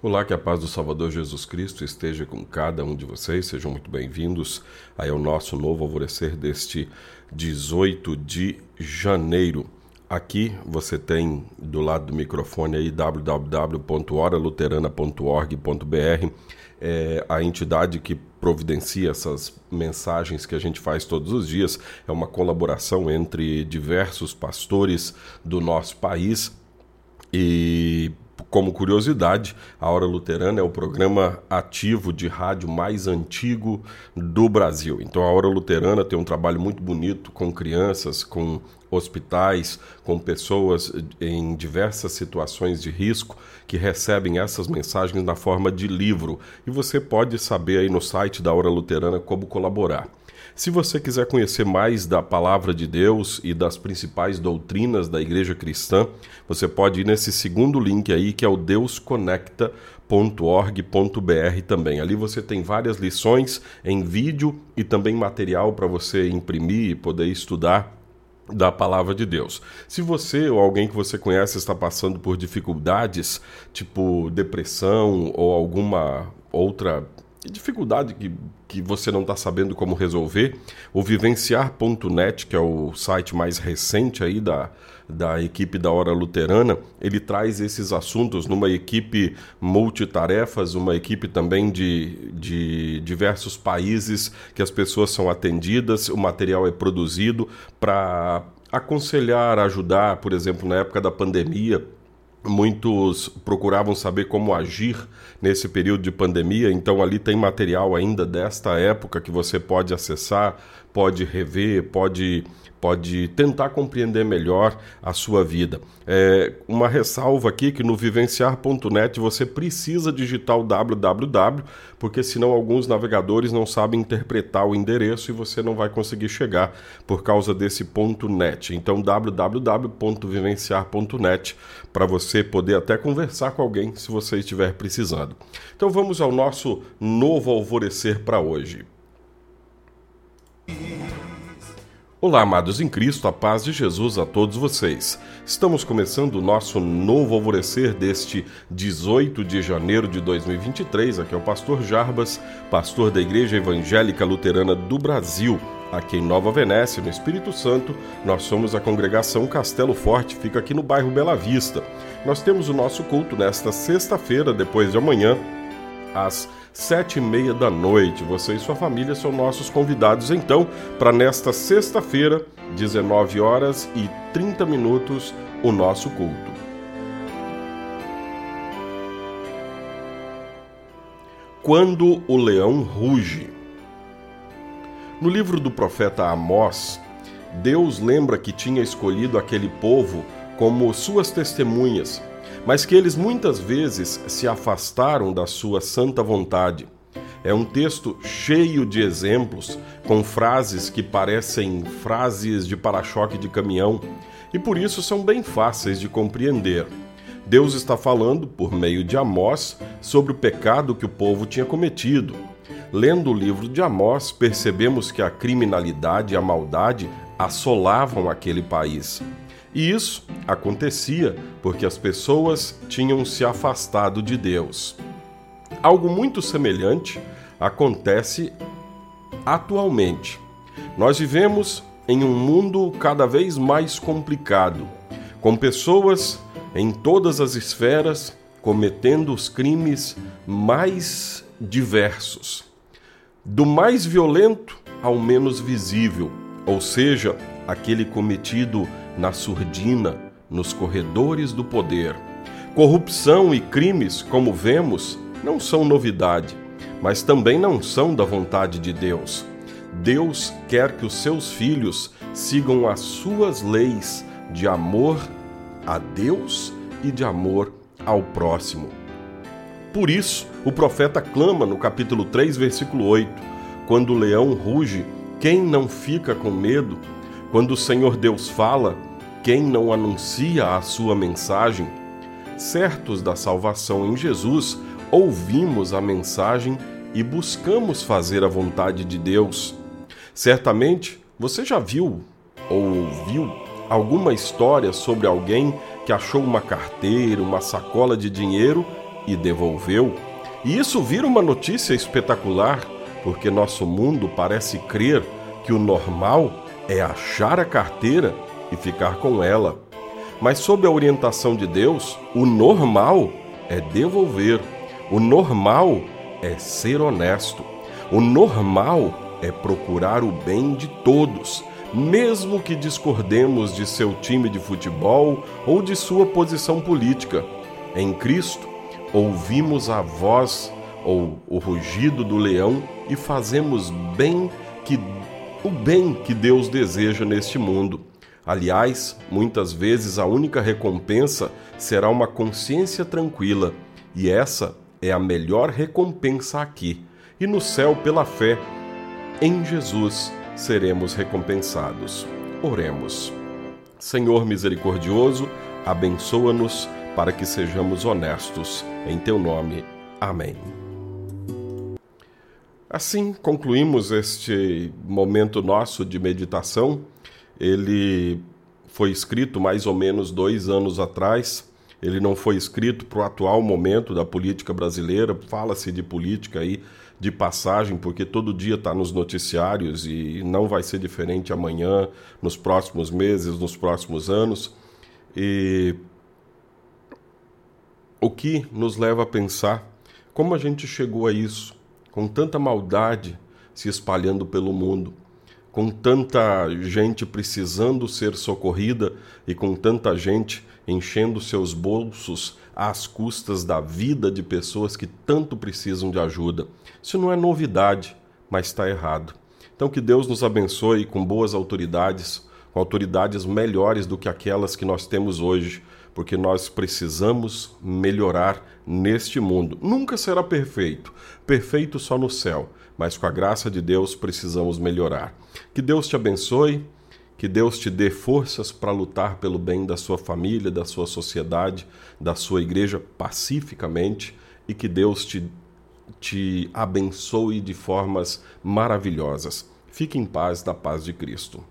Olá, que a paz do Salvador Jesus Cristo esteja com cada um de vocês. Sejam muito bem-vindos aí ao nosso novo alvorecer deste 18 de janeiro. Aqui você tem do lado do microfone aí www.oraluterana.org.br, é a entidade que providencia essas mensagens que a gente faz todos os dias. É uma colaboração entre diversos pastores do nosso país e como curiosidade, a Hora Luterana é o programa ativo de rádio mais antigo do Brasil. Então, a Hora Luterana tem um trabalho muito bonito com crianças, com hospitais, com pessoas em diversas situações de risco que recebem essas mensagens na forma de livro. E você pode saber aí no site da Hora Luterana como colaborar. Se você quiser conhecer mais da palavra de Deus e das principais doutrinas da igreja cristã, você pode ir nesse segundo link aí que é o deusconecta.org.br também. Ali você tem várias lições em vídeo e também material para você imprimir e poder estudar da palavra de Deus. Se você ou alguém que você conhece está passando por dificuldades, tipo depressão ou alguma outra dificuldade que, que você não está sabendo como resolver, o vivenciar.net, que é o site mais recente aí da, da equipe da Hora Luterana, ele traz esses assuntos numa equipe multitarefas, uma equipe também de, de diversos países que as pessoas são atendidas, o material é produzido para aconselhar, ajudar, por exemplo, na época da pandemia, Muitos procuravam saber como agir nesse período de pandemia, então ali tem material ainda desta época que você pode acessar, pode rever, pode pode tentar compreender melhor a sua vida. É, uma ressalva aqui que no vivenciar.net você precisa digitar o www, porque senão alguns navegadores não sabem interpretar o endereço e você não vai conseguir chegar por causa desse ponto .net. Então www.vivenciar.net para você poder até conversar com alguém se você estiver precisando. Então vamos ao nosso novo alvorecer para hoje. Olá, amados em Cristo, a paz de Jesus a todos vocês. Estamos começando o nosso novo alvorecer deste 18 de janeiro de 2023. Aqui é o pastor Jarbas, pastor da Igreja Evangélica Luterana do Brasil. Aqui em Nova Venécia, no Espírito Santo, nós somos a congregação Castelo Forte, fica aqui no bairro Bela Vista. Nós temos o nosso culto nesta sexta-feira, depois de amanhã, às sete e meia da noite. Você e sua família são nossos convidados, então, para nesta sexta-feira, 19 horas e 30 minutos, o nosso culto. Quando o leão ruge. No livro do profeta Amós, Deus lembra que tinha escolhido aquele povo como suas testemunhas mas que eles muitas vezes se afastaram da sua santa vontade. É um texto cheio de exemplos, com frases que parecem frases de para-choque de caminhão e por isso são bem fáceis de compreender. Deus está falando, por meio de Amós, sobre o pecado que o povo tinha cometido. Lendo o livro de Amós, percebemos que a criminalidade e a maldade assolavam aquele país. E isso acontecia porque as pessoas tinham se afastado de Deus. Algo muito semelhante acontece atualmente. Nós vivemos em um mundo cada vez mais complicado, com pessoas em todas as esferas cometendo os crimes mais diversos, do mais violento ao menos visível, ou seja, aquele cometido na surdina, nos corredores do poder. Corrupção e crimes, como vemos, não são novidade, mas também não são da vontade de Deus. Deus quer que os seus filhos sigam as suas leis de amor a Deus e de amor ao próximo. Por isso, o profeta clama no capítulo 3, versículo 8: Quando o leão ruge, quem não fica com medo? Quando o Senhor Deus fala, quem não anuncia a sua mensagem? Certos da salvação em Jesus, ouvimos a mensagem e buscamos fazer a vontade de Deus. Certamente você já viu ou ouviu alguma história sobre alguém que achou uma carteira, uma sacola de dinheiro e devolveu. E isso vira uma notícia espetacular, porque nosso mundo parece crer que o normal é achar a carteira e ficar com ela. Mas, sob a orientação de Deus, o normal é devolver, o normal é ser honesto, o normal é procurar o bem de todos, mesmo que discordemos de seu time de futebol ou de sua posição política. Em Cristo, ouvimos a voz ou o rugido do leão e fazemos bem que o bem que Deus deseja neste mundo. Aliás, muitas vezes a única recompensa será uma consciência tranquila, e essa é a melhor recompensa aqui. E no céu, pela fé, em Jesus seremos recompensados. Oremos. Senhor misericordioso, abençoa-nos para que sejamos honestos. Em teu nome. Amém. Assim concluímos este momento nosso de meditação. Ele foi escrito mais ou menos dois anos atrás. Ele não foi escrito para o atual momento da política brasileira. Fala-se de política aí de passagem, porque todo dia está nos noticiários e não vai ser diferente amanhã, nos próximos meses, nos próximos anos. E o que nos leva a pensar como a gente chegou a isso, com tanta maldade se espalhando pelo mundo, com tanta gente precisando ser socorrida e com tanta gente enchendo seus bolsos às custas da vida de pessoas que tanto precisam de ajuda. Isso não é novidade, mas está errado. Então, que Deus nos abençoe com boas autoridades, com autoridades melhores do que aquelas que nós temos hoje porque nós precisamos melhorar neste mundo. Nunca será perfeito, perfeito só no céu, mas com a graça de Deus precisamos melhorar. Que Deus te abençoe, que Deus te dê forças para lutar pelo bem da sua família, da sua sociedade, da sua igreja pacificamente e que Deus te, te abençoe de formas maravilhosas. Fique em paz, na paz de Cristo.